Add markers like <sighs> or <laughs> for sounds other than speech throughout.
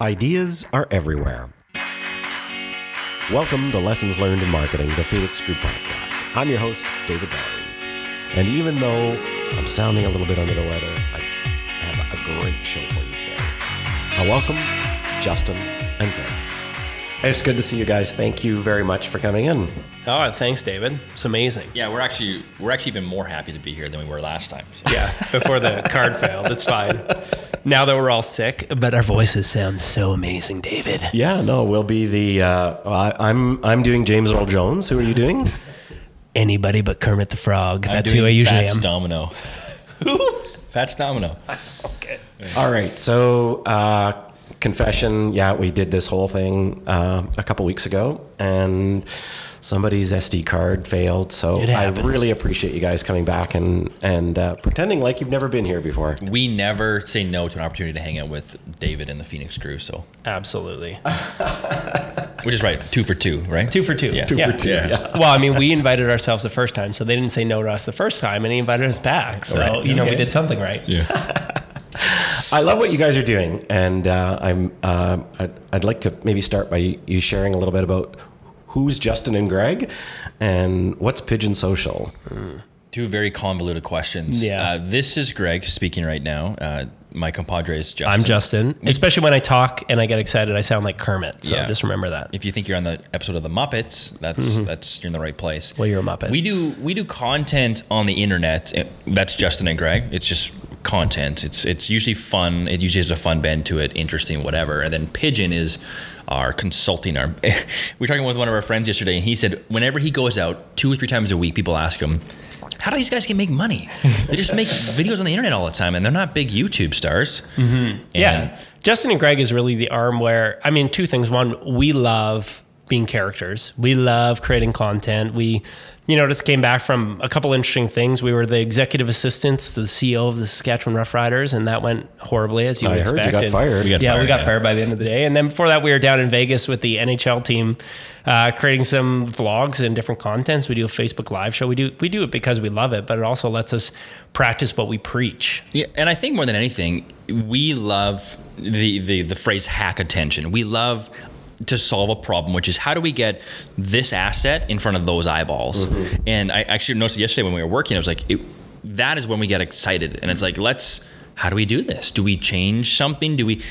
Ideas are everywhere. Welcome to Lessons Learned in Marketing, the Phoenix Group Podcast. I'm your host, David Bellerive. And even though I'm sounding a little bit under the weather, I have a great show for you today. I welcome Justin and Greg. It's good to see you guys. Thank you very much for coming in. Oh, thanks, David. It's amazing. Yeah, we're actually we're actually even more happy to be here than we were last time. So. Yeah, before the card failed, it's fine. <laughs> Now that we're all sick, but our voices sound so amazing, David. Yeah, no, we'll be the. Uh, I, I'm I'm doing James Earl Jones. Who are you doing? Anybody but Kermit the Frog. I'm That's doing who I usually Fats am. Domino. <laughs> Who? Fats Domino. Okay. All right. So, uh, confession. Yeah, we did this whole thing uh, a couple weeks ago, and somebody's SD card failed. So I really appreciate you guys coming back and and uh, pretending like you've never been here before. We never say no to an opportunity to hang out with David and the Phoenix Crew. So, Absolutely. <laughs> which is right, two for two, right? Two for two. Yeah. Two Yeah. for two. Yeah. Yeah. Well, I mean, we invited ourselves the first time, so they didn't say no to us the first time, and he invited us back. So, Right. you know, we did something right. Yeah. <laughs> I love what you guys are doing, and uh, I'm. Uh, I'd, I'd like to maybe start by you sharing a little bit about who's Justin and Greg, and what's Pigeon Social. Two very convoluted questions. Yeah. Uh, this is Greg speaking right now. Uh, my compadre is Justin. I'm Justin. Especially when I talk and I get excited, I sound like Kermit. So Yeah. just remember that. If you think you're on the episode of the Muppets, that's that's you're in the right place. Well, you're a Muppet. We do we do content on the internet. Uh, That's Justin and Greg. It's just content. It's it's usually fun. It usually has a fun bend to it, interesting, whatever. And then Pigeon is our consulting arm. <laughs> we were talking with one of our friends yesterday, and he said whenever he goes out two or three times a week, people ask him. How do these guys get make money? <laughs> They just make videos on the internet all the time, and they're not big YouTube stars. Mm-hmm. Yeah. Justin and Greg is really the arm where, I mean, two things. One, we love being characters. We love creating content. We, you know, just came back from a couple interesting things. We were the executive assistants to the CEO of the Saskatchewan Roughriders, and that went horribly, as you I would heard you got And- fired. We got yeah, we got yeah. fired by the end of the day. And then before that, we were down in Vegas with the NHL team, uh, creating some vlogs and different contents. We do a Facebook Live show. We do we do it because we love it, but it also lets us practice what we preach. Yeah, and I think more than anything, we love the, the the phrase hack attention. We love to solve a problem, which is how do we get this asset in front of those eyeballs? And I actually noticed yesterday when we were working, I was like, it, that is when we get excited, and it's like, let's. How do we do this? Do we change something? Do we?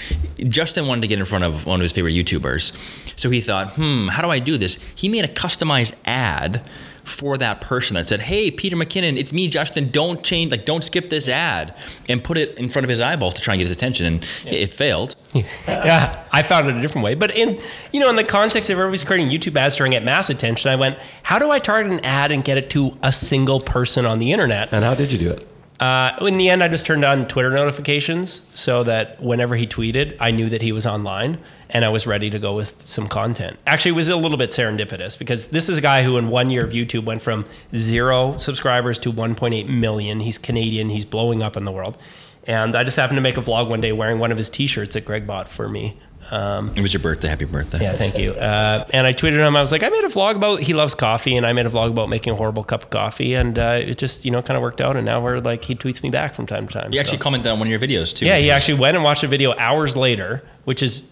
Justin wanted to get in front of one of his favorite YouTubers, so he thought, hmm, how do I do this? He made a customized ad for that person that said, "Hey, Peter McKinnon, it's me, Justin. Don't change, like, don't skip this ad," and put it in front of his eyeballs to try and get his attention. And it failed. yeah, I found it a different way. But in you know, in the context of everybody's creating YouTube ads trying to get mass attention, I went, how do I target an ad and get it to a single person on the internet? And how did you do it? Uh, in the end, I just turned on Twitter notifications so that whenever he tweeted, I knew that he was online and I was ready to go with some content. Actually, it was a little bit serendipitous because this is a guy who, in one year of YouTube, went from zero subscribers to 1.8 million. He's Canadian, he's blowing up in the world. And I just happened to make a vlog one day wearing one of his t shirts that Greg bought for me. Um, It was your birthday. Happy birthday. yeah, thank you. Uh, and I tweeted him. I was like, I made a vlog about he loves coffee, and I made a vlog about making a horrible cup of coffee, and uh, it just you know kind of worked out. And now we're like, he tweets me back from time to time. He actually commented on one of your videos too. yeah, he actually went and watched a video hours later, which is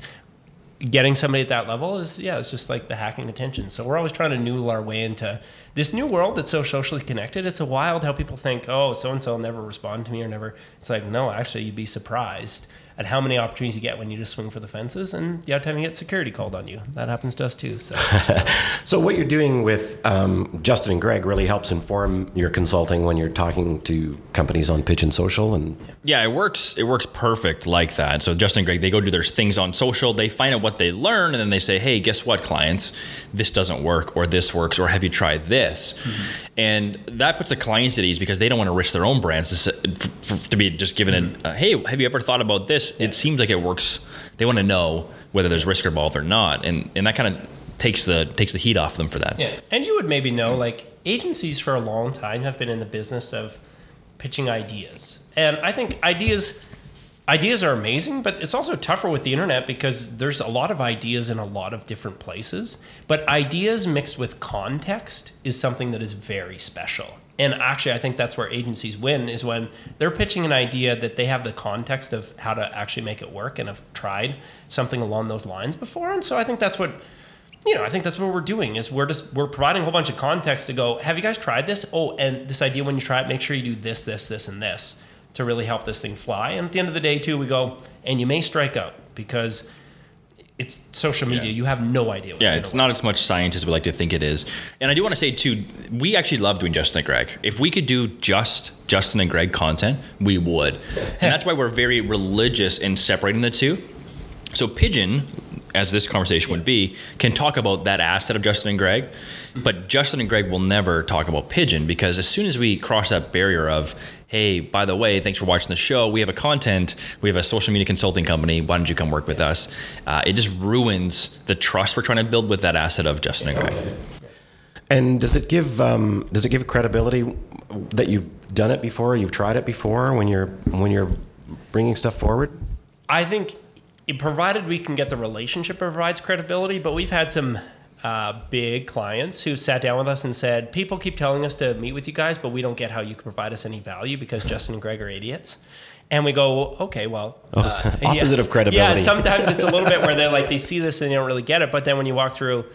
getting somebody at that level is yeah, it's just like the hacking attention. So we're always trying to noodle our way into this new world that's so socially connected. It's a wild how people think, oh, so and so will never respond to me or never. It's like no, actually, you'd be surprised at how many opportunities you get when you just swing for the fences, and the odd time you get security called on you. That happens to us too. So <laughs> So what you're doing with um, Justin and Greg really helps inform your consulting when you're talking to companies on Pigeon Social, and Yeah, it works. It works perfect like that. So Justin and Greg, they go do their things on social. They find out what they learn, and then they say, "Hey, guess what, clients? This doesn't work, or this works, or have you tried this?" And that puts the clients at ease because they don't want to risk their own brands to, s- f- f- to be just given a, "Hey, have you ever thought about this?" It seems like it works. They want to know whether there's risk involved or not, and and that kind of takes the takes the heat off them for that. Yeah, and you would maybe know like agencies for a long time have been in the business of pitching ideas, and I think ideas ideas are amazing, but it's also tougher with the internet because there's a lot of ideas in a lot of different places. But ideas mixed with context is something that is very special. And actually, I think that's where agencies win is when they're pitching an idea that they have the context of how to actually make it work and have tried something along those lines before. And so I think that's what you know, I think that's what we're doing is we're just we're providing a whole bunch of context to go, have you guys tried this? Oh, and this idea when you try it, make sure you do this, this, this, and this to really help this thing fly. And at the end of the day, too, we go, and you may strike out because it's social media. Yeah. You have no idea. Yeah, it's not as much science as we like to think it is. And I do want to say too, we actually love doing Justin and Greg. If we could do just Justin and Greg content, we would. And that's why we're very religious in separating the two. So Pigeon, as this conversation would be, can talk about that asset of Justin and Greg, but Justin and Greg will never talk about Pigeon because as soon as we cross that barrier of, hey, by the way, thanks for watching the show. We have a content, we have a social media consulting company. Why don't you come work with us? Uh, it just ruins the trust we're trying to build with that asset of Justin and Greg. And does it give um, does it give credibility that you've done it before, you've tried it before when you're when you're bringing stuff forward? I think, it, provided we can get the relationship provides credibility, but we've had some uh, big clients who sat down with us and said, "People keep telling us to meet with you guys, but we don't get how you can provide us any value because Justin and Greg are idiots." And we go, "Okay, well, uh, Oh, <laughs> so opposite of credibility. Yeah, sometimes it's a little bit <laughs> where they're like they see this and they don't really get it, but then when you walk through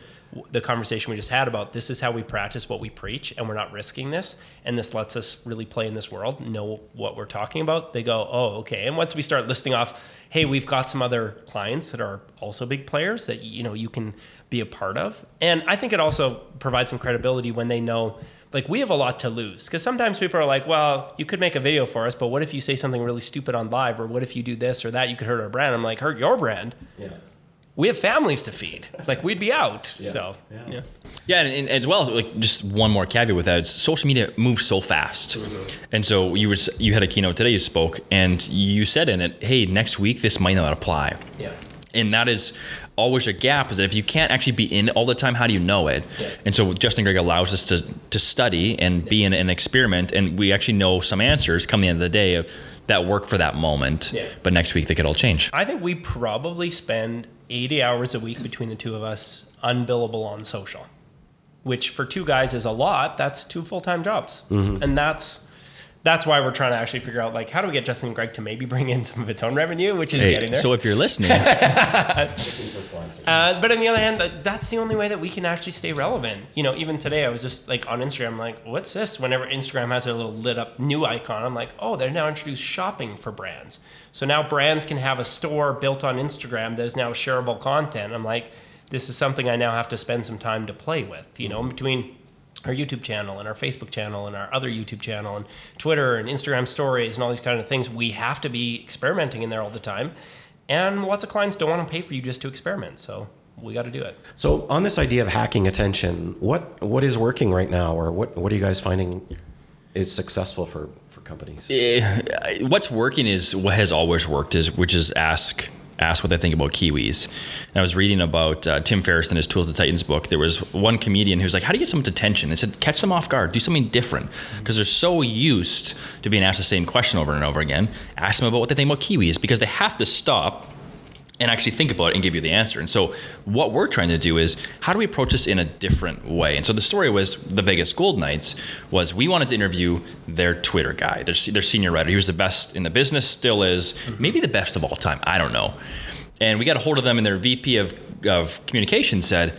the conversation we just had about this is how we practice what we preach and we're not risking this. And this lets us really play in this world know what we're talking about. They go oh okay. And once we start listing off hey we've got some other clients that are also big players that you know you can be a part of. And i think it also provides some credibility when they know like we have a lot to lose. Because sometimes people are like well you could make a video for us but what if you say something really stupid on live? Or what if you do this or that? You could hurt our brand. I'm like hurt your brand? Yeah. We have families to feed. Like we'd be out. So yeah. Yeah, and, and as well, like just one more caveat with that: social media moves so fast, mm-hmm. and so you was you had a keynote today. You spoke, and you said in it, "Hey, next week this might not apply." Yeah. And that is always a gap. Is that if you can't actually be in all the time, how do you know it? Yeah. And so Justin Greg allows us to to study and be in an experiment, and we actually know some answers come the end of the day that work for that moment. Yeah. But next week they could all change. I think we probably spend 80 hours a week between the two of us unbillable on social, which for two guys is a lot. That's two full time jobs. Mm-hmm. And that's that's why we're trying to actually figure out like how do we get Justin and Greg to maybe bring in some of its own revenue, which is getting there. so if you're listening, <laughs> <laughs> Uh, but on the other hand, that's the only way that we can actually stay relevant. You know, even today, I was just like on Instagram, like, what's this? Whenever Instagram has a little lit up new icon, I'm like, oh, they're now introduced shopping for brands. So now brands can have a store built on Instagram that is now shareable content. I'm like, this is something I now have to spend some time to play with. You know, in between our YouTube channel and our Facebook channel and our other YouTube channel and Twitter and Instagram stories and all these kind of things, we have to be experimenting in there all the time. And lots of clients don't want to pay for you just to experiment. So we got to do it. So on this idea of hacking attention, what what is working right now, or what what are you guys finding is successful for for companies? Eh, what's working is what has always worked is which is ask ask what they think about kiwis. And i was reading about uh, tim ferriss in his tools of titans book. There was one comedian who's like how do you get someone's attention they said catch them off guard. Do something different. Because they're so used to being asked the same question over and over again. Ask them about what they think about kiwis because they have to stop and actually think about it and give you the answer. And so, what we're trying to do is how do we approach this in a different way? And so, the story was the Vegas Gold Knights was we wanted to interview their Twitter guy, their, their senior writer. He was the best in the business, still is, maybe the best of all time. I don't know. And we got a hold of them, and their VP of, of communication said,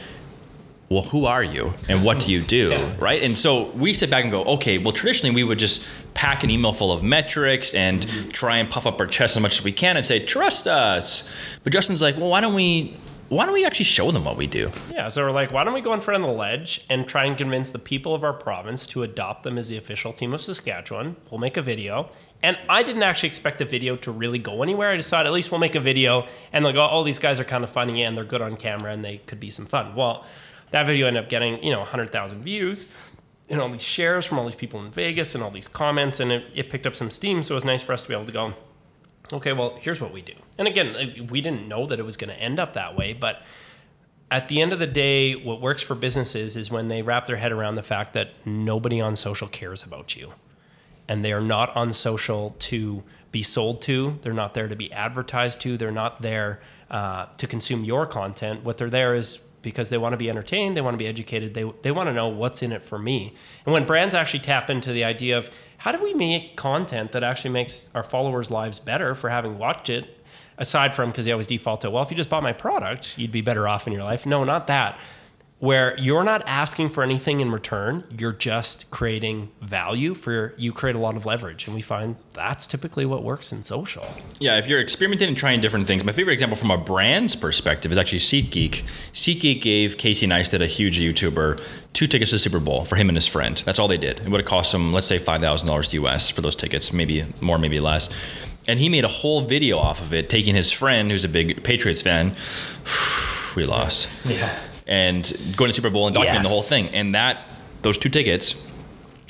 well, who are you and what do you do? Yeah. Right. And so we sit back and go, okay, well, traditionally we would just pack an email full of metrics and try and puff up our chest as much as we can and say, trust us. But Justin's like, well, why don't we, why don't we actually show them what we do? Yeah, so we're like, why don't we go in front of the ledge and try and convince the people of our province to adopt them as the official team of Saskatchewan? We'll make a video. And I didn't actually expect the video to really go anywhere. I just thought at least we'll make a video and like, oh, all these guys are kind of funny and they're good on camera and they could be some fun. Well, that video ended up getting, you know, 100,000 views and all these shares from all these people in Vegas and all these comments and it, it picked up some steam. So it was nice for us to be able to go, okay, well, here's what we do. And again, uh, we didn't know that it was going to end up that way, but at the end of the day, what works for businesses is when they wrap their head around the fact that nobody on social cares about you. and they are not on social to be sold to. They're not there to be advertised to. They're not there uh, to consume your content. What they're there is because they want to be entertained, they want to be educated, they, they want to know what's in it for me. And when brands actually tap into the idea of how do we make content that actually makes our followers' lives better for having watched it, aside from because they always default to, well, if you just bought my product, you'd be better off in your life. No, not that where you're not asking for anything in return you're just creating value for you create a lot of leverage and we find that's typically what works in social Yeah, if you're experimenting and trying different things, my favorite example from a brand's perspective is actually SeatGeek. SeatGeek gave Casey Neistat, a huge YouTuber, two tickets to the Super Bowl for him and his friend. That's all they did. It would have cost them, let's say, five thousand dollars US for those tickets, maybe more, maybe less. And he made a whole video off of it, taking his friend, who's a big Patriots fan. <sighs> we lost. yeah and going to Super Bowl and documenting Yes. the whole thing. And that those two tickets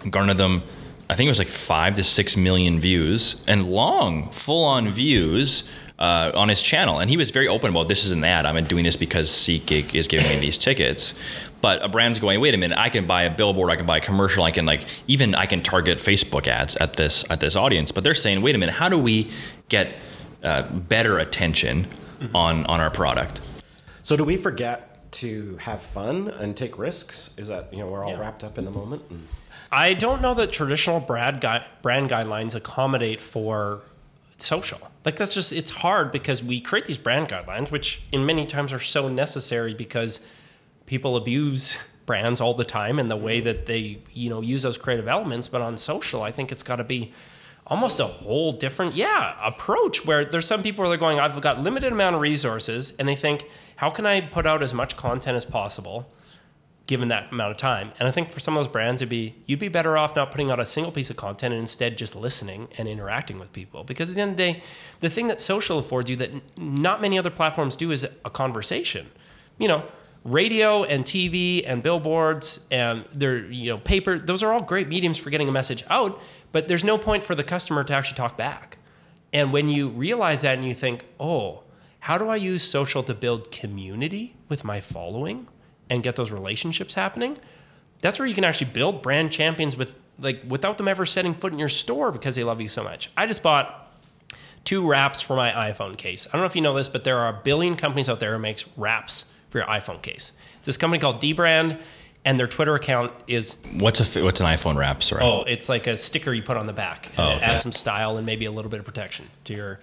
garnered them, I think it was like five to six million views and long, full on views. Uh, on his channel, and he was very open about this is an ad. I'm doing this because SeatGeek is giving me these tickets. But a brand's going, wait a minute, I can buy a billboard, I can buy a commercial, I can like even I can target Facebook ads at this at this audience. But they're saying, wait a minute, how do we get uh, better attention on on our product? So do we forget to have fun and take risks? Is that you know we're all Yeah. wrapped up in the moment? And I don't know that traditional brand gui- brand guidelines accommodate for social. Like that's just it's hard because we create these brand guidelines, which in many times are so necessary because people abuse brands all the time and the way mm. that they you know use those creative elements. But on social, I think it's got to be almost a whole different yeah approach where there's some people where they're going i've got limited amount of resources and they think how can i put out as much content as possible given that amount of time. And I think for some of those brands, it'd be you'd be better off not putting out a single piece of content and instead just listening and interacting with people. Because at the end of the day, the thing that social affords you that not many other platforms do is a conversation. You know, radio and TV and billboards and their you know paper. Those are all great mediums for getting a message out. But there's no point for the customer to actually talk back. And when you realize that and you think, oh, how do I use social to build community with my following and get those relationships happening? That's where you can actually build brand champions with like without them ever setting foot in your store because they love you so much. I just bought two wraps for my iPhone case. I don't know if you know this, but there are a billion companies out there who makes wraps for your iPhone case. It's this company called Dbrand, and their Twitter account is What's a what's an iPhone wrap? Sorry. Oh, it's like a sticker you put on the back. And Oh, okay. adds some style and maybe a little bit of protection to your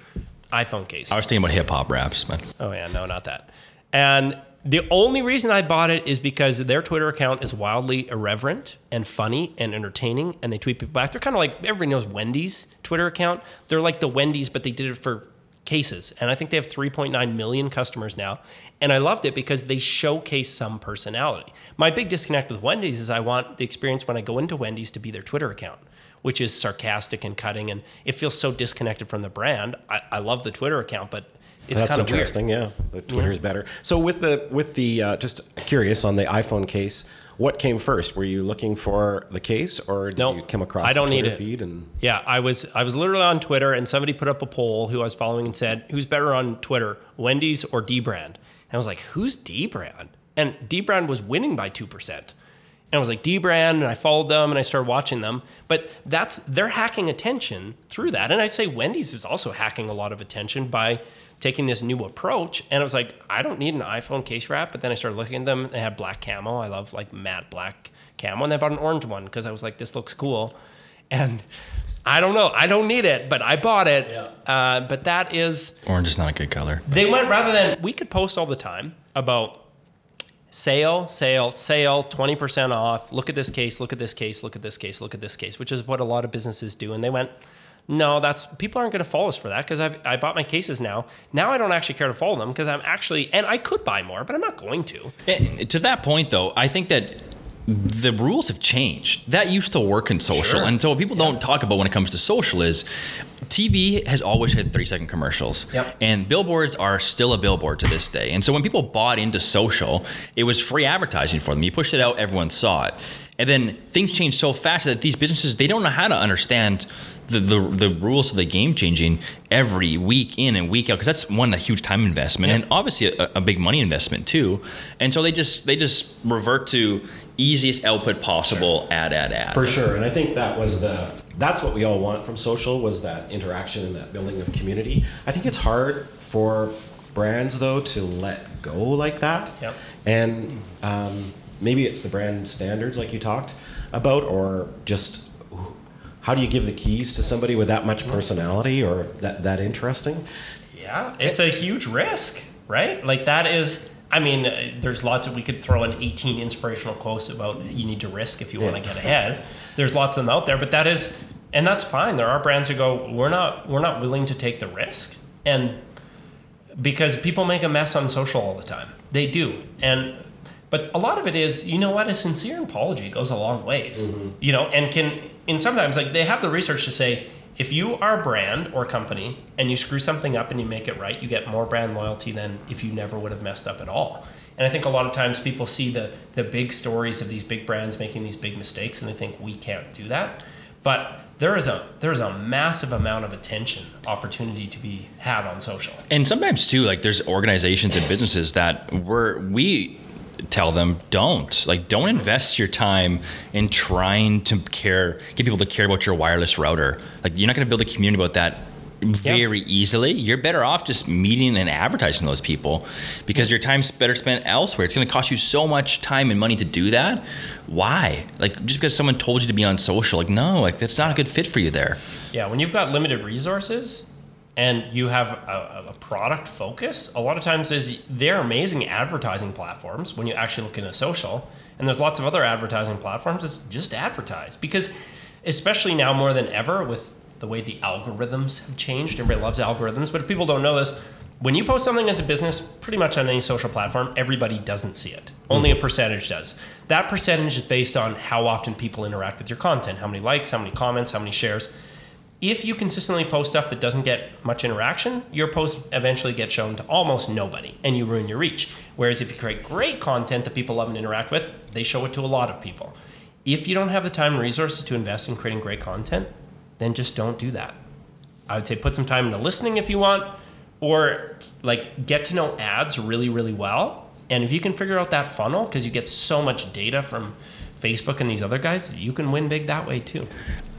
iPhone case. I was thinking about hip hop raps, but Oh yeah, no, not that. And the only reason I bought it is because their Twitter account is wildly irreverent and funny and entertaining, and they tweet people back. They're kind of like everybody knows Wendy's Twitter account. They're like the Wendy's, but they did it for cases, and I think they have 3.9 million customers now. And I loved it because they showcase some personality. My big disconnect with Wendy's is I want the experience when I go into Wendy's to be their Twitter account which is sarcastic and cutting, and it feels so disconnected from the brand. I, I love the Twitter account, but it's That's kind of weird. interesting. Yeah, the Twitter's better. So with the with the uh, just curious on the iPhone case, what came first? Were you looking for the case, or did Nope. you come across I don't the need it. feed? And Yeah, I was I was literally on Twitter, and somebody put up a poll who I was following and said, "Who's better on Twitter, Wendy's or D Brand?" And I was like, "Who's D Brand?" And D Brand was winning by two percent. And I was like, D Brand, and I followed them and I started watching them. But that's they're hacking attention through that. And I'd say Wendy's is also hacking a lot of attention by taking this new approach. And I was like, I don't need an iPhone case wrap. But then I started looking at them. They had black camo. I love like matte black camo. And I bought an orange one because I was like, this looks cool. And I don't know. I don't need it, but I bought it. Uh, but that is orange is not a good color. they went rather than we could post all the time about sale, sale, sale, 20% off. Look at this case, look at this case, look at this case, look at this case, which is what a lot of businesses do. And they went, no, that's people aren't going to follow us for that because I, I bought my cases now. Now I don't actually care to follow them because I'm actually, and I could buy more, but I'm not going to. Eh, To that point, though, I think that the rules have changed. That used to work in social, Sure. and so what people don't talk about when it comes to social is TV has always had three second commercials, Yep. and billboards are still a billboard to this day. And so when people bought into social, it was free advertising for them. You pushed it out, everyone saw it, and then things changed so fast that these businesses they don't know how to understand. The, the, the rules of the game changing every week in and week out because that's one a huge time investment and obviously a, a big money investment too and so they just they just revert to easiest output possible ad ad ad for sure, and I think that was the that's what we all want from social was that interaction and that building of community. I think it's hard for brands though to let go like that. Yep. And um, maybe it's the brand standards like you talked about, or just how do you give the keys to somebody with that much personality or that that interesting? Yeah, it's a huge risk, right? Like that is. I mean, there's lots of we could throw in 18 inspirational quotes about you need to risk if you want to get ahead. There's lots of them out there, but that is, and that's fine. There are brands who go, we're not, we're not willing to take the risk, and because people make a mess on social all the time, they do, and but a lot of it is, you know what, a sincere apology goes a long ways, mm-hmm. you know, and can, and sometimes like they have the research to say if you are a brand or company and you screw something up and you make it right, you get more brand loyalty than if you never would have messed up at all. And I think a lot of times people see the the big stories of these big brands making these big mistakes and they think we can't do that. But there is a there's a massive amount of attention opportunity to be had on social. And sometimes too, like there's organizations and businesses that we're we tell them don't. Like don't invest your time in trying to care get people to care about your wireless router. Like you're not going to build a community about that very easily. You're better off just meeting and advertising those people because your time's better spent elsewhere. It's going to cost you so much time and money to do that. Why? Like just because someone told you to be on social like no like that's not a good fit for you there. Yeah, when you've got limited resources and you have a, a product focus, a lot of times is they're amazing advertising platforms when you actually look into social. And there's lots of other advertising platforms that's just advertise because especially now more than ever with the way the algorithms have changed, everybody loves algorithms, but if people don't know this, when you post something as a business, pretty much on any social platform, everybody doesn't see it. Only a percentage does. That percentage is based on how often people interact with your content, how many likes, how many comments, how many shares if you consistently post stuff that doesn't get much interaction, your post eventually gets shown to almost nobody and you ruin your reach. Whereas if you create great content that people love and interact with, they show it to a lot of people. If you don't have the time and resources to invest in creating great content, then just don't do that. I would say put some time into listening if you want, or like get to know ads really, really well. And if you can figure out that funnel, because you get so much data from Facebook and these other guys, you can win big that way too.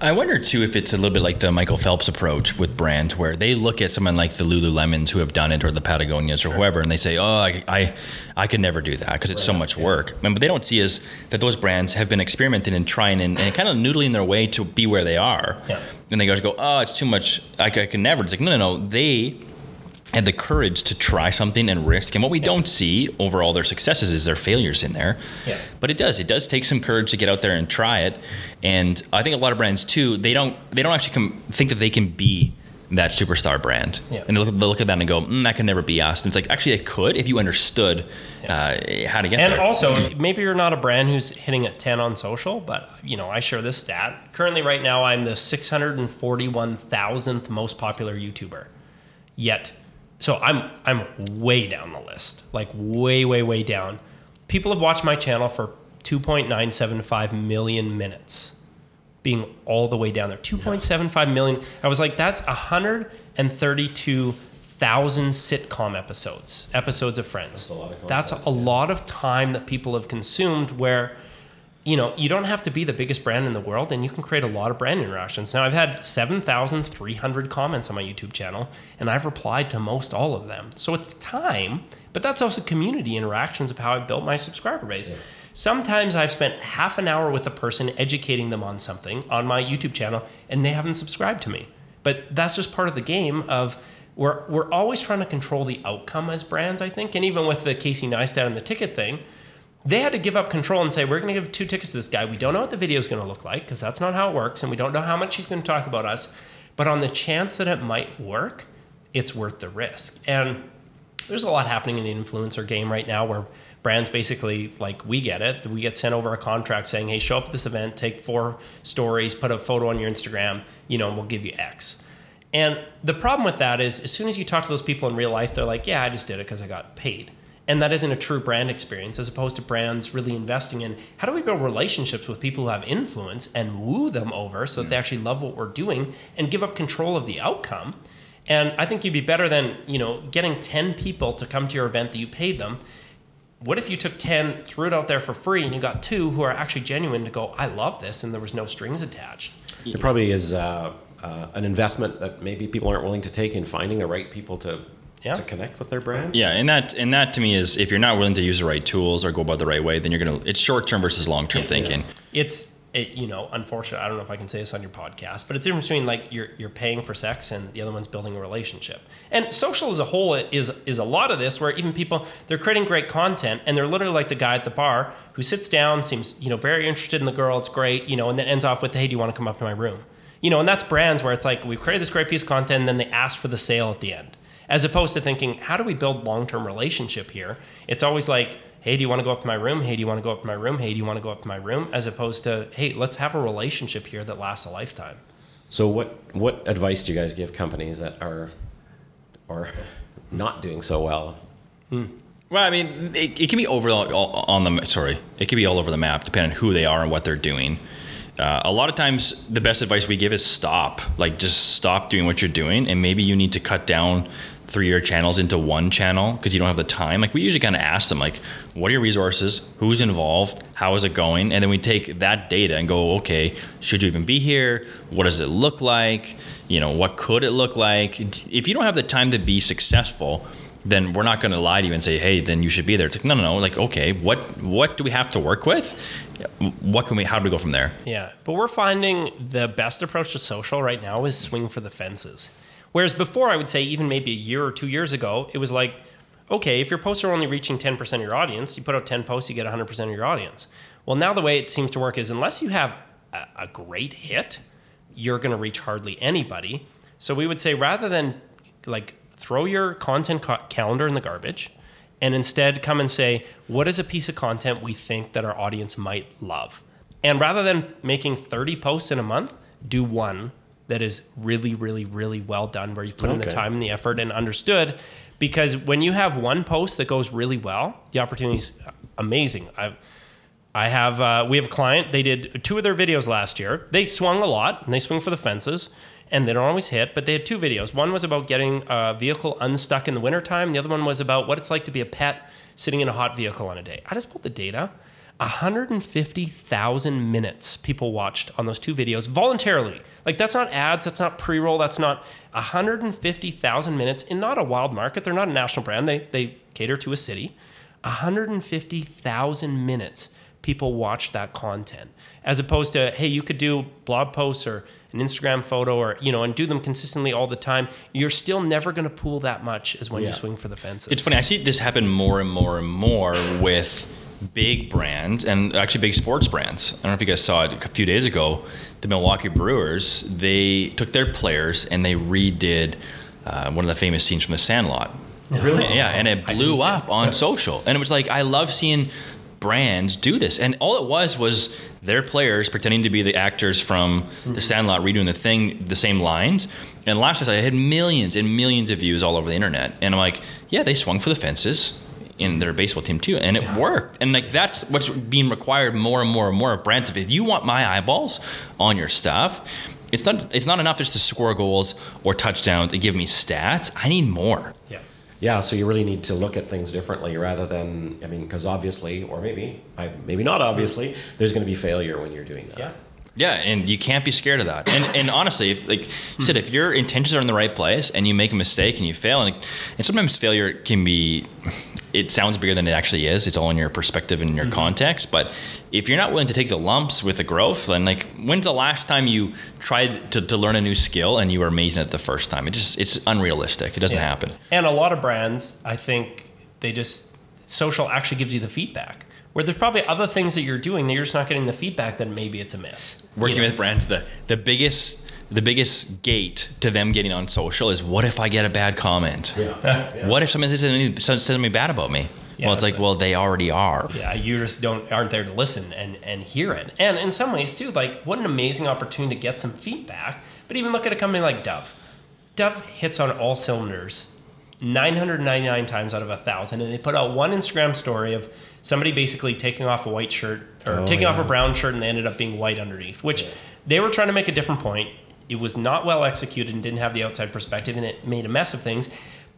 I wonder too if it's a little bit like the Michael Phelps approach with brands, where they look at someone like the Lululemons who have done it, or the Patagonias, or whoever, and they say, "Oh, I, I, I could never do that because it's so much work." And what they don't see is that those brands have been experimenting and trying and, and kind of noodling their way to be where they are. Yeah. And they go, "Oh, it's too much. I, I can never." It's like, no, no, no. They had the courage to try something and risk. And what we don't see over all their successes is their failures in there. Yeah. But it does. It does take some courage to get out there and try it. And I think a lot of brands too, they don't they don't actually com- think that they can be that superstar brand. Yeah. And they look, they look at that and go, mm, that could never be us. And it's like, actually, it could if you understood uh, how to get And there. And also, maybe you're not a brand who's hitting a 10 on social, but you know, I share this stat. Currently, right now, I'm the 641,000th most popular YouTuber. Yet, so I'm I'm way down the list, like way, way, way down. People have watched my channel for 2.975 million minutes, being all the way down there. 2.75 million. I was like, that's 132,000 sitcom episodes, episodes of Friends. a lot of That's content, a lot of time that people have consumed where you know you don't have to be the biggest brand in the world and you can create a lot of brand interactions. Now i've had 7300 comments on my youtube channel and i've replied to most all of them. So it's time but that's also community interactions of how i've built my subscriber base. Sometimes i've spent half an hour with a person educating them on something on my youtube channel and they haven't subscribed to me. But that's just part of the game of we're, we're always trying to control the outcome as brands i think. And even with the casey neistat and the ticket thing they had to give up control and say, we're going to give two tickets to this guy. We don't know what the video is going to look like because that's not how it works. And we don't know how much he's going to talk about us. But on the chance that it might work, it's worth the risk. And there's a lot happening in the influencer game right now where brands basically, like we get it, we get sent over a contract saying, hey, show up at this event, take four stories, put a photo on your Instagram, you know, and we'll give you X. And the problem with that is, as soon as you talk to those people in real life, they're like, yeah, I just did it because I got paid and that isn't a true brand experience as opposed to brands really investing in how do we build relationships with people who have influence and woo them over so that they actually love what we're doing and give up control of the outcome? And i think you'd be better than you know getting 10 people to come to your event that you paid them. What if you took 10 threw it out there for free and you got two who are actually genuine to go i love this and there was no strings attached? It probably is uh, uh, an investment that maybe people aren't willing to take in finding the right people to Yeah. to connect with their brand. Yeah, and that and that to me is if you're not willing to use the right tools or go about the right way, then you're gonna. It's short term versus long term thinking. it's it, you know unfortunate i don't know if i can say this on your podcast but it's different between like you're you're paying for sex and the other one's building a relationship and social as a whole is is a lot of this where even people they're creating great content and they're literally like the guy at the bar who sits down seems you know very interested in the girl it's great you know and then ends off with hey do you want to come up to my room you know and that's brands where it's like we've created this great piece of content and then they ask for the sale at the end as opposed to thinking how do we build long-term relationship here it's always like hey do you want to go up to my room hey do you want to go up to my room hey do you want to go up to my room as opposed to hey let's have a relationship here that lasts a lifetime So what what advice do you guys give companies that are are not doing so well? Well, I mean, it, it can be over all, all- on the sorry, it can be all over the map depending on who they are and what they're doing. Uh, a lot of times, the best advice we give is stop. Like, just stop doing what you're doing, and maybe you need to cut down three your channels into one channel because you don't have the time. Like, we usually kind of ask them, like, what are your resources? Who's involved? How is it going? And then we take that data and go, okay, should you even be here? What does it look like? You know, what could it look like? If you don't have the time to be successful, then we're not going to lie to you and say, "Hey, then you should be there." It's like, no, no, no. Like, okay, what what do we have to work with? What can we? How do we go from there? Yeah, but we're finding the best approach to social right now is swing for the fences. Whereas before, I would say even maybe a year or two years ago, it was like, okay, if your posts are only reaching 10% of your audience, you put out 10 posts, you get 100% of your audience. Well, now the way it seems to work is unless you have a, a great hit, you're going to reach hardly anybody. So we would say rather than like throw your content ca- calendar in the garbage and instead come and say, what is a piece of content we think that our audience might love? And rather than making 30 posts in a month, do one that is really, really, really well done, where you've put in the time and the effort and understood. Because when you have one post that goes really well, the opportunity is amazing. I, I have uh, we have a client. They did two of their videos last year. They swung a lot and they swing for the fences, and they don't always hit. But they had two videos. One was about getting a vehicle unstuck in the wintertime. The other one was about what it's like to be a pet sitting in a hot vehicle on a day. I just pulled the data. 150,000 minutes people watched on those two videos voluntarily. Like that's not ads, that's not pre-roll, that's not 150,000 minutes in not a wild market. They're not a national brand. They they cater to a city. 150,000 minutes people watch that content as opposed to hey you could do blog posts or an instagram photo or you know and do them consistently all the time you're still never going to pool that much as when Yeah. you swing for the fences It's funny. I see this happen more and more and more with big brands and actually big sports brands. I don't know if you guys saw it a few days ago. The Milwaukee Brewers they took their players and they redid uh, one of the famous scenes from The Sandlot. Really? Yeah, and it blew up on social. And it was like, I love seeing brands do this. And all it was was their players pretending to be the actors from The Sandlot redoing the thing, the same lines. And last night I had millions and millions of views all over the internet. And I'm like, yeah, they swung for the fences in their baseball team too. And it worked. And like that's what's being required more and more and more of brands. If you want my eyeballs on your stuff, it's not it's not enough just to score goals or touchdowns and give me stats. I need more. yeah Yeah, so you really need to look at things differently rather than I mean, because obviously, or maybe I maybe not obviously, there's going to be failure when you're doing that. yeah Yeah, and you can't be scared of that. And and honestly, if like you said, if your intentions are in the right place and you make a mistake and you fail, and, and sometimes failure can be, it sounds bigger than it actually is. It's all in your perspective and in your mm-hmm. context. But if you're not willing to take the lumps with the growth, then like when's the last time you tried to, to learn a new skill and you were amazing at the first time? It just it's unrealistic. It doesn't Yeah. happen. And a lot of brands, I think they just social actually gives you the feedback. Where there's probably other things that you're doing that you're just not getting the feedback that maybe it's a miss. working You know? with brands the the biggest the biggest gate to them getting on social is what if I get a bad comment? Yeah. <laughs> What if someone says anything, says something bad about me? Yeah, well, it's that's like, it. well, they already are. Yeah, you just don't aren't there to listen and and hear it. And in some ways too, like what an amazing opportunity to get some feedback. But even look at a company like Dove. Dove hits on all cylinders 999 times out of a thousand, and they put out one Instagram story of somebody basically taking off a white shirt or Oh, taking off a brown shirt, and they ended up being white underneath, which they were trying to make a different point. It was not well executed and didn't have the outside perspective, and it made a mess of things.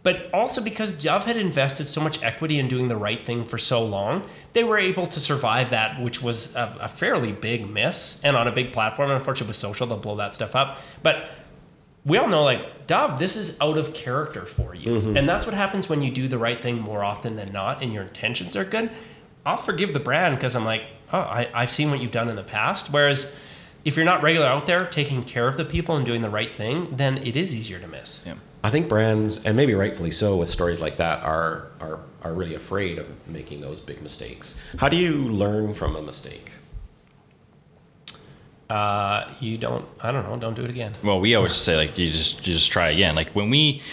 But also because Dove had invested so much equity in doing the right thing for so long, they were able to survive that, which was a, a fairly big miss and on a big platform. Unfortunately, with social, they'll blow that stuff up. But we all know, like, Dove, this is out of character for you. Mm-hmm. And that's what happens when you do the right thing more often than not and your intentions are good. I'll forgive the brand because I'm like, oh, I, I've seen what you've done in the past. Whereas if you're not regular out there taking care of the people and doing the right thing, then it is easier to miss. Yeah. I think brands, and maybe rightfully so, with stories like that, are are are really afraid of making those big mistakes. How do you learn from a mistake? Uh, you don't, I don't know, don't do it again. Well, we always say like you just you just try again. Like when we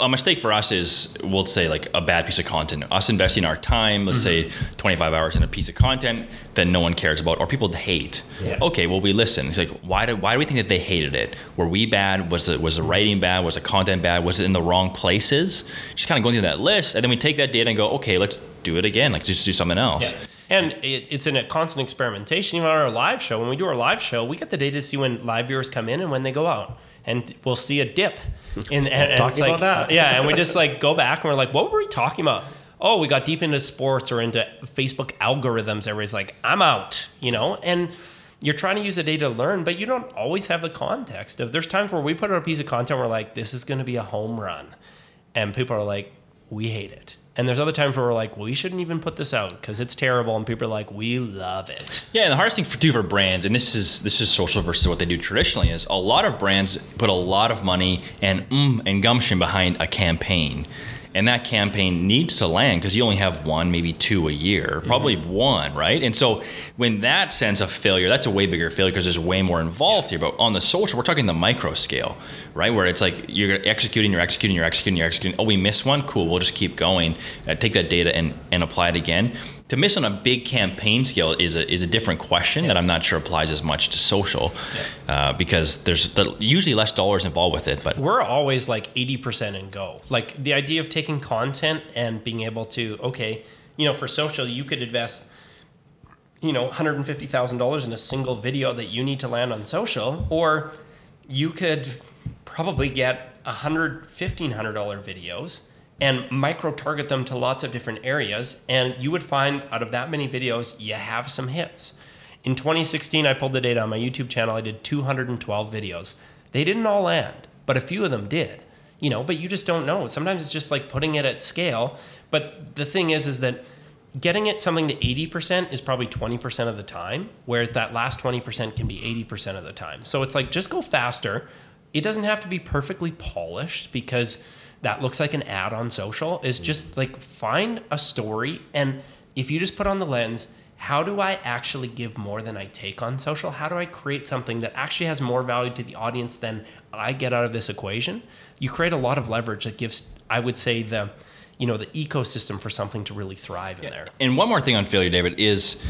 a mistake for us is we'll say like a bad piece of content. Us investing our time, let's say 25 hours in a piece of content that no one cares about or people hate. Yeah. Okay, well we listen. It's like why do why do we think that they hated it? Were we bad? Was the was the writing bad? Was the content bad? Was it in the wrong places? Just kind of going through that list, and then we take that data and go, okay, let's do it again. Like just do something else. Yeah. And it, it's in a constant experimentation. Even on our live show, when we do our live show, we get the data to see when live viewers come in and when they go out. And we'll see a dip. <laughs> In, and, and talking it's like, about that. Yeah, and we just like go <laughs> back and we're like, what were we talking about? Oh, we got deep into sports or into Facebook algorithms. Everybody's like, I'm out, you know? And you're trying to use the data to learn, but you don't always have the context of there's times where we put out a piece of content, we're like, this is going to be a home run. And people are like, we hate it. And there's other times where we're like, we shouldn't even put this out because it's terrible. And people are like, we love it. Yeah, and the hardest thing for do for brands, and this is this is social versus what they do traditionally, is a lot of brands put a lot of money and mm, and gumption behind a campaign. And that campaign needs to land because you only have one, maybe two a year, probably one, right? And so, when that sense of failure, that's a way bigger failure because there's way more involved here. But on the social, we're talking the micro scale, right? Where it's like you're executing, you're executing, you're executing, you're executing. Oh, we missed one. Cool. We'll just keep going. Uh, take that data and and apply it again. To miss on a big campaign scale is a is a different question that I'm not sure applies as much to social, uh, because there's the, usually less dollars involved with it. But We're always like 80% and go. Like the idea of taking content and being able to, okay, you know, for social, you could invest, you know, $150,000 in a single video that you need to land on social, or you could probably get a hundred, fifteen hundred dollar videos and micro target them to lots of different areas. And you would find out of that many videos, you have some hits. In 2016, I pulled the data on my YouTube channel. I did 212 videos. They didn't all land, but a few of them did. You know, but you just don't know. Sometimes it's just like putting it at scale. But the thing is, is that getting it something to 80% is probably 20% of the time, whereas that last 20% can be 80% of the time. So it's like just go faster. It doesn't have to be perfectly polished because that looks like an ad on social. Is just mm. like find a story and if you just put on the lens, how do I actually give more than I take on social? How do I create something that actually has more value to the audience than I get out of this equation? You create a lot of leverage that gives, I would say, the you know the ecosystem for something to really thrive in there. And one more thing on failure, David, is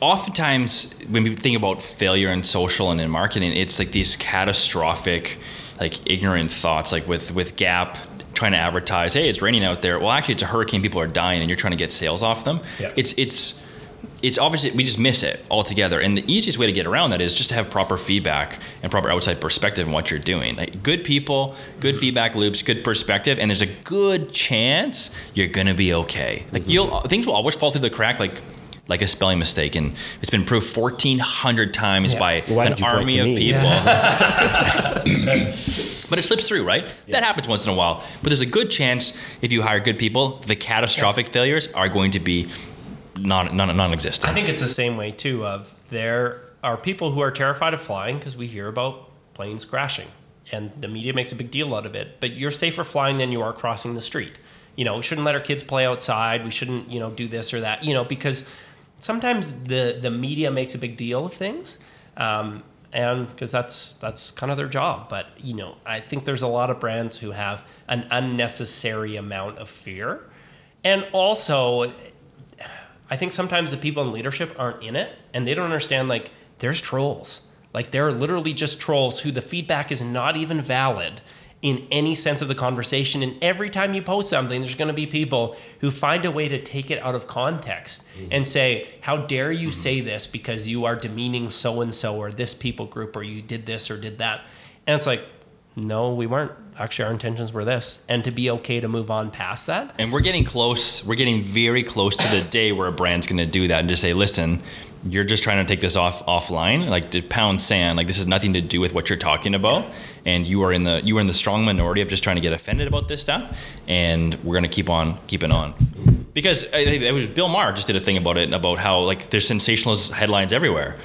oftentimes when we think about failure in social and in marketing, it's like these catastrophic, like ignorant thoughts, like with with Gap trying to advertise, hey, it's raining out there. Well, actually, it's a hurricane. People are dying, and you're trying to get sales off them. Yeah. It's it's it's obviously we just miss it altogether. And the easiest way to get around that is just to have proper feedback and proper outside perspective on what you're doing. Like good people, good mm-hmm. feedback loops, good perspective, and there's a good chance you're gonna be okay. Like you'll mm-hmm. things will always fall through the crack. Like like a spelling mistake, and it's been proved 1,400 times Yeah. by Why an did you point army of people. <laughs> <laughs> <laughs> but it slips through, right? That happens once in a while. But there's a good chance if you hire good people, the catastrophic failures are going to be non, non, non-existent. I think it's the same way too. Of there are people who are terrified of flying because we hear about planes crashing, and the media makes a big deal out of it. But you're safer flying than you are crossing the street. You know, we shouldn't let our kids play outside. We shouldn't, you know, do this or that. You know, because sometimes the the media makes a big deal of things. Um, and because that's that's kind of their job, but you know, I think there's a lot of brands who have an unnecessary amount of fear, and also I think sometimes the people in leadership aren't in it and they don't understand like there's trolls. Like there are literally just trolls who the feedback is not even valid in any sense of the conversation. And every time you post something, there's going to be people who find a way to take it out of context mm-hmm. and say, How dare you mm-hmm. say this because you are demeaning so and so or this people group or you did this or did that. And it's like, No, we weren't actually our intentions were this, and to be okay to move on past that. And we're getting close. We're getting very close to the day where a brand's going to do that and just say, "Listen, you're just trying to take this off offline, like to pound sand. Like this has nothing to do with what you're talking about, and you are in the you are in the strong minority of just trying to get offended about this stuff. And we're going to keep on keeping on." Because I, I- it was Bill Maher just did a thing about it about how like there's sensationalist headlines everywhere.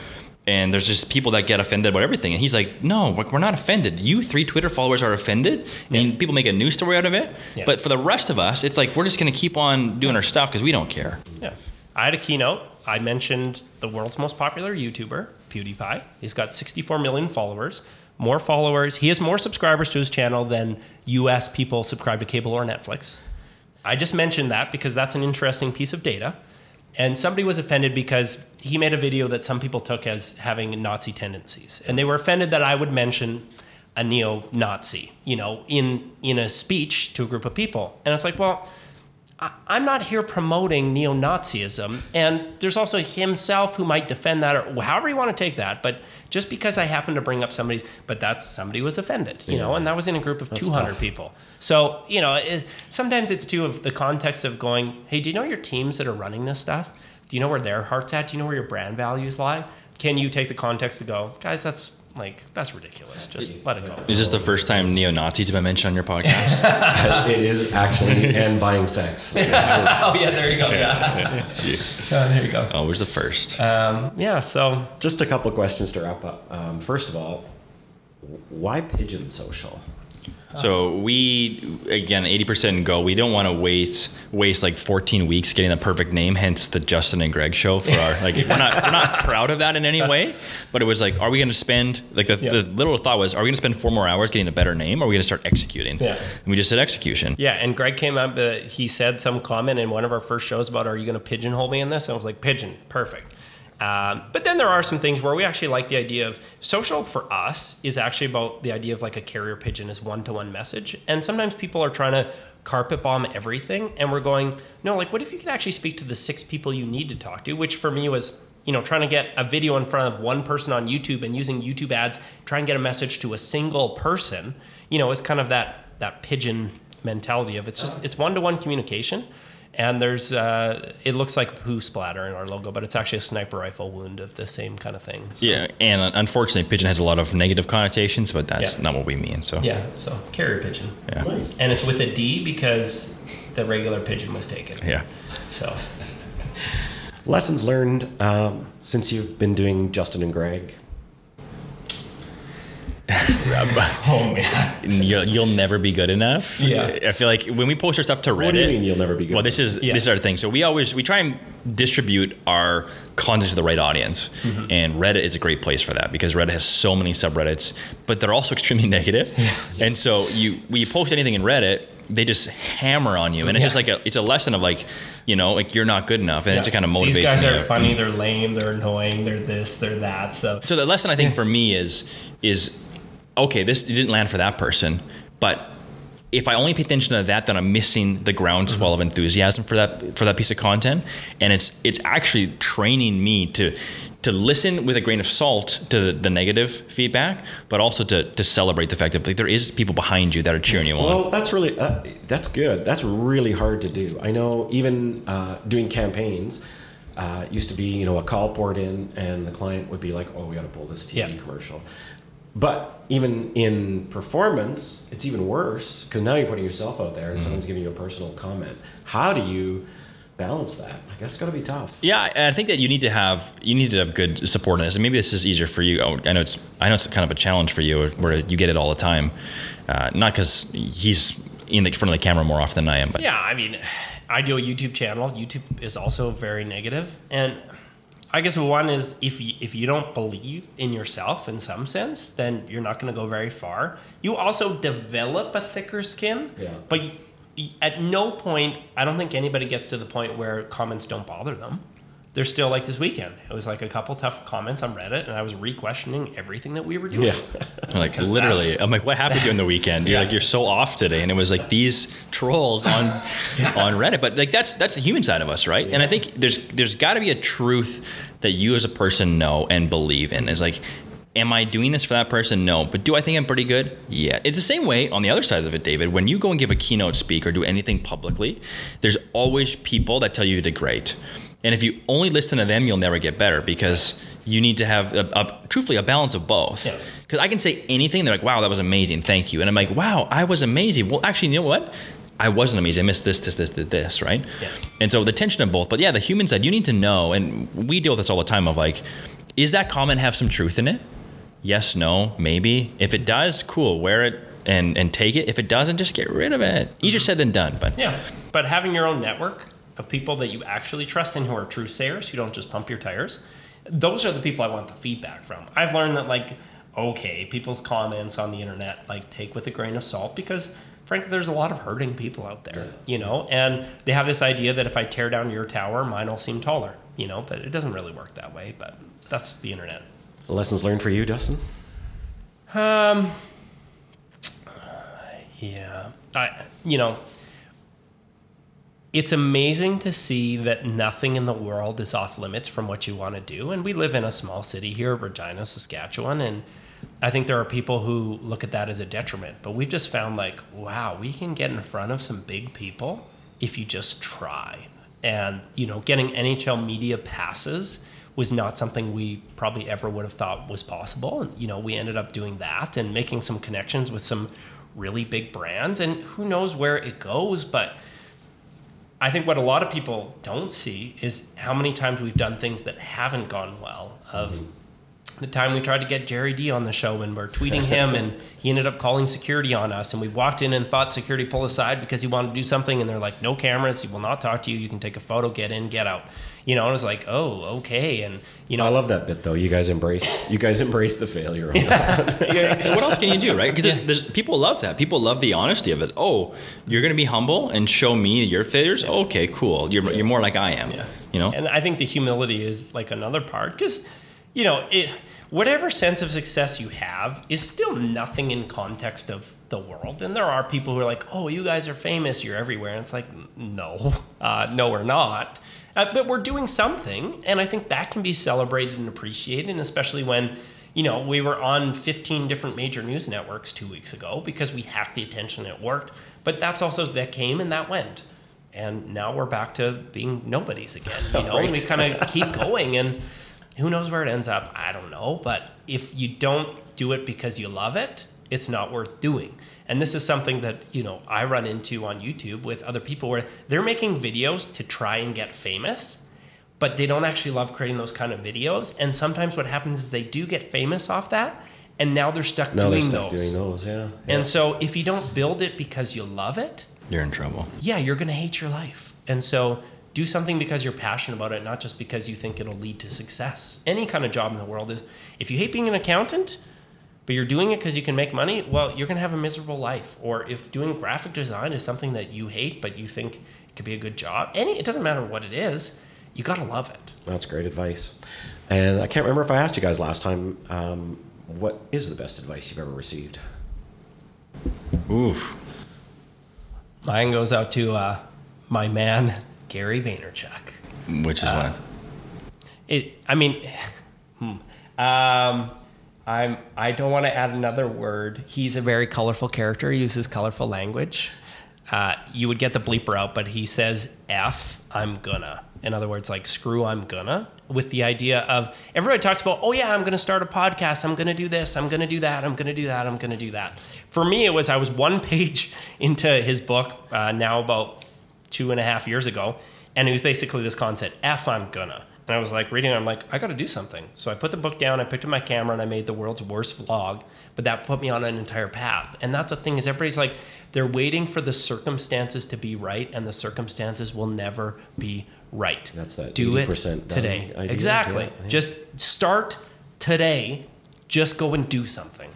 And there's just people that get offended about everything. And he's like, no, we're not offended. You three Twitter followers are offended, and people make a news story out of it. Yeah. But for the rest of us, it's like we're just going to keep on doing our stuff because we don't care. Yeah. I had a keynote. I mentioned the world's most popular YouTuber, PewDiePie. He's got 64 million followers, more followers. He has more subscribers to his channel than US people subscribe to cable or Netflix. I just mentioned that because that's an interesting piece of data. And somebody was offended because he made a video that some people took as having Nazi tendencies. And they were offended that I would mention a neo-Nazi, you know, in in a speech to a group of people. And it's like, well, I'm not here promoting neo Nazism. And there's also himself who might defend that or however you want to take that. But just because I happen to bring up somebody's, but that's somebody was offended, you know, and that was in a group of 200 tough. people. So, you know, it, sometimes it's too of the context of going, hey, do you know your teams that are running this stuff? Do you know where their heart's at? Do you know where your brand values lie? Can you take the context to go, guys, that's like, that's ridiculous. Just let it go. Is this the first time neo Nazis have been mentioned on your podcast? <laughs> <laughs> it is actually and buying sex. <laughs> oh, yeah, there you go. Yeah. there you go. oh, it was the first. Um, yeah, so Just a couple of questions to wrap up. Um, first of all, why Pidgeon Social? So we again, eighty percent go. We don't want to waste waste like fourteen weeks getting the perfect name. Hence the Justin and Greg show for our like. we're not we're not proud of that in any way. But it was like, are we going to spend like the, Yeah. the little thought was, are we going to spend four more hours getting a better name? Or are we going to start executing? Yeah. And we just said execution. Yeah, and Greg came up. Uh, he said some comment in one of our first shows about, "Are you going to pigeonhole me in this?" And I was like, "Pigeon, perfect." Um, but then there are some things where we actually like the idea of social for us is actually about the idea of like a carrier pigeon is one to one message, and sometimes people are trying to carpet bomb everything, and we're going, no, like what if you could actually speak to the six people you need to talk to, which for me was. You know, trying to get a video in front of one person on YouTube and using YouTube ads, try and get a message to a single person, you know, is kind of that that pigeon mentality of it's just it's one to one communication, and there's uh, it looks like poo splatter in our logo, but it's actually a sniper rifle wound of the same kind of thing. So, Yeah, and unfortunately, pigeon has a lot of negative connotations, but that's Yeah. not what we mean. So Yeah. So carrier pigeon, yeah, Nice. and it's with a D because the regular pigeon was taken. yeah. So Lessons learned um, since you've been doing Justin and Greg. <laughs> oh man, You'll, you'll never be good enough. Yeah. I feel like when we post our stuff to Reddit. What do you mean you'll never be good? Well, this is Yeah. this is our thing. So we always we try and distribute our content to the right audience, Mm-hmm. and Reddit is a great place for that because Reddit has so many subreddits, but they're also <laughs> extremely negative. Yeah. And so you when you post anything in Reddit, they just hammer on you, and it's just like a it's a lesson of like you know like you're not good enough, and it just kind of motivates These guys me. are funny. They're lame. They're annoying. They're this. They're that. So So the lesson I think for me is is okay, this didn't land for that person, but if I only pay attention to that, then I'm missing the groundswell of enthusiasm for that for that piece of content, and it's it's actually training me to to listen with a grain of salt to the, the negative feedback, but also to to celebrate the fact that like there is people behind you that are cheering you on. Well, that's really uh, that's good. That's really hard to do. I know even uh, doing campaigns uh, used to be you know a call poured in and the client would be like, oh, we got to pull this TV Yeah. commercial. But even in performance, it's even worse because now you're putting yourself out there and someone's giving you a personal comment. How do you balance that? Like that's got to be tough. Yeah, and I think that you need to have you need to have good support in this, and maybe this is easier for you. Oh, I know it's I know it's kind of a challenge for you, where you get it all the time. Uh, not because he's in the front of the camera more often than I am, but Yeah, I mean, I do a YouTube channel. YouTube is also very negative, and I guess one is if you, if you don't believe in yourself in some sense, then you're not going to go very far. You also develop a thicker skin, Yeah. but y y- at no point, I don't think anybody gets to the point where comments don't bother them. They're still like this weekend. It was like a couple tough comments on Reddit, and I was re-questioning everything that we were doing. Yeah. <laughs> like 'Cause literally, I'm like, what happened during the weekend? You're Yeah. like, you're so off today, and it was like these trolls on <laughs> on Reddit. But like that's that's the human side of us, right? And I think there's there's got to be a truth that you as a person know and believe in. Is like. Am I doing this for that person? No. But do I think I'm pretty good? Yeah. It's the same way on the other side of it, David. When you go and give a keynote speak or do anything publicly, there's always people that tell you you did great. And if you only listen to them, you'll never get better because you need to have, a, a, truthfully, a balance of both. Yeah. Because I can say anything, they're like, wow, that was amazing. Thank you. And I'm like, wow, I was amazing. Well, actually, you know what? I wasn't amazing. I missed this, this, this, this, this, right? Yeah. And so the tension of both. But yeah, the human side, you need to know, and we deal with this all the time of like, is that comment have some truth in it? Yes, no, maybe. If it does, cool, wear it and, and take it. If it doesn't, just get rid of it. Easier mm-hmm. said than done. But Yeah, but having your own network of people that you actually trust and who are true sayers, who don't just pump your tires, those are the people I want the feedback from. I've learned that like, okay, people's comments on the internet like take with a grain of salt because frankly there's a lot of hurting people out there, you know, and they have this idea that if I tear down your tower, mine will seem taller, you know, but it doesn't really work that way. But that's the internet. Lessons learned for you, Dustin? Um, yeah, I you know, it's amazing to see that nothing in the world is off limits from what you want to do. And we live in a small city here, Regina, Saskatchewan, and I think there are people who look at that as a detriment. But we've just found like, wow, we can get in front of some big people if you just try. And you know, getting NHL media passes was not something we probably ever would have thought was possible. And, you know, we ended up doing that and making some connections with some really big brands. And who knows where it goes, but I think what a lot of people don't see is how many times we've done things that haven't gone well. Of mm-hmm. the time we tried to get Gary Vee on the show and we're tweeting him and <laughs> he ended up calling security on us and we walked in and thought security pull aside because he wanted to do something and they're like no cameras he will not talk to you you can take a photo get in get out you know I was like oh okay and you know I love that bit though. You guys embrace you guys embrace the failure. On <laughs> that. Yeah, what else can you do, right? Because there's people love that. People love the honesty of it. Oh, you're going to be humble and show me your failures. Okay, cool. You're you're more like I am. Yeah. You know. And I think the humility is like another part because, you know, it, whatever sense of success you have is still nothing in context of the world. And there are people who are like, oh, you guys are famous, you're everywhere. And it's like, no, <laughs> uh, no, we're not. Uh, but we're doing something. And I think that can be celebrated and appreciated, and especially when. You know, we were on 15 different major news networks two weeks ago because we hacked the attention. It worked, but that's also that came and that went and now we're back to being nobodies again. You <laughs> know, and we kind of keep going, and who knows where it ends up? I don't know. But if you don't do it because you love it, it's not worth doing. And this is something that you know I run into on YouTube with other people where they're making videos to try and get famous, but they don't actually love creating those kind of videos. And sometimes what happens is they do get famous off that, and now they're stuck No, they're doing stuck those. doing those. Yeah. yeah. And so if you don't build it because you love it, You're in trouble. yeah, you're going to hate your life. And so do something because you're passionate about it, not just because you think it'll lead to success. Any kind of job in the world is if you hate being an accountant, but you're doing it because you can make money, well, you're going to have a miserable life. Or if doing graphic design is something that you hate, but you think it could be a good job, any it doesn't matter what it is, you got to love it. That's great advice. And I can't remember if I asked you guys last time. Um, what is the best advice you've ever received? Oof. Mine goes out to uh, my man, Gary Vaynerchuk. Which is Uh, what. It. I mean, <laughs> hmm. um, I'm. I don't want to add another word. He's a very colorful character. He uses colorful language. Uh, you would get the bleeper out, but he says "f." I'm gonna. In other words, like screw. I'm gonna. With the idea of everybody talks about, oh yeah, I'm gonna start a podcast. I'm gonna do this. I'm gonna do that. I'm gonna do that. I'm gonna do that. For me, it was I was one <laughs> page into his book uh, now about two and a half years ago, and it was basically this concept: "f." I'm gonna. And I was like reading, it, I'm like, I got to do something. So I put the book down, I picked up my camera, and I made the world's worst vlog. But that put me on an entire path. And that's the thing is, everybody's like, they're waiting for the circumstances to be right, and the circumstances will never be right. That's that do it 80% done today. idea. Exactly. Yeah, yeah. Just start today. Just go and do something.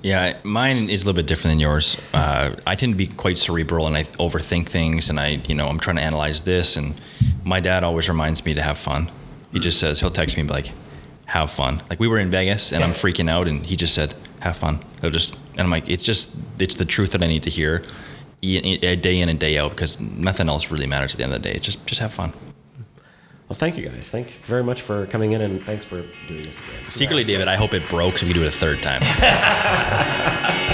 Yeah, mine is a little bit different than yours. Uh, I tend to be quite cerebral and I overthink things, and I, you know, I'm trying to analyze this. And my dad always reminds me to have fun. He just says he'll text me and be like, "Have fun." Like we were in Vegas and I'm freaking out, and he just said, "Have fun." He'll just, and I'm like, it's just, it's the truth that I need to hear, day in and day out, because nothing else really matters at the end of the day. It's just, just have fun. Well, thank you guys. Thanks very much for coming in, and thanks for doing this again. Secretly, David, I hope it broke so we can do it a third time. <laughs>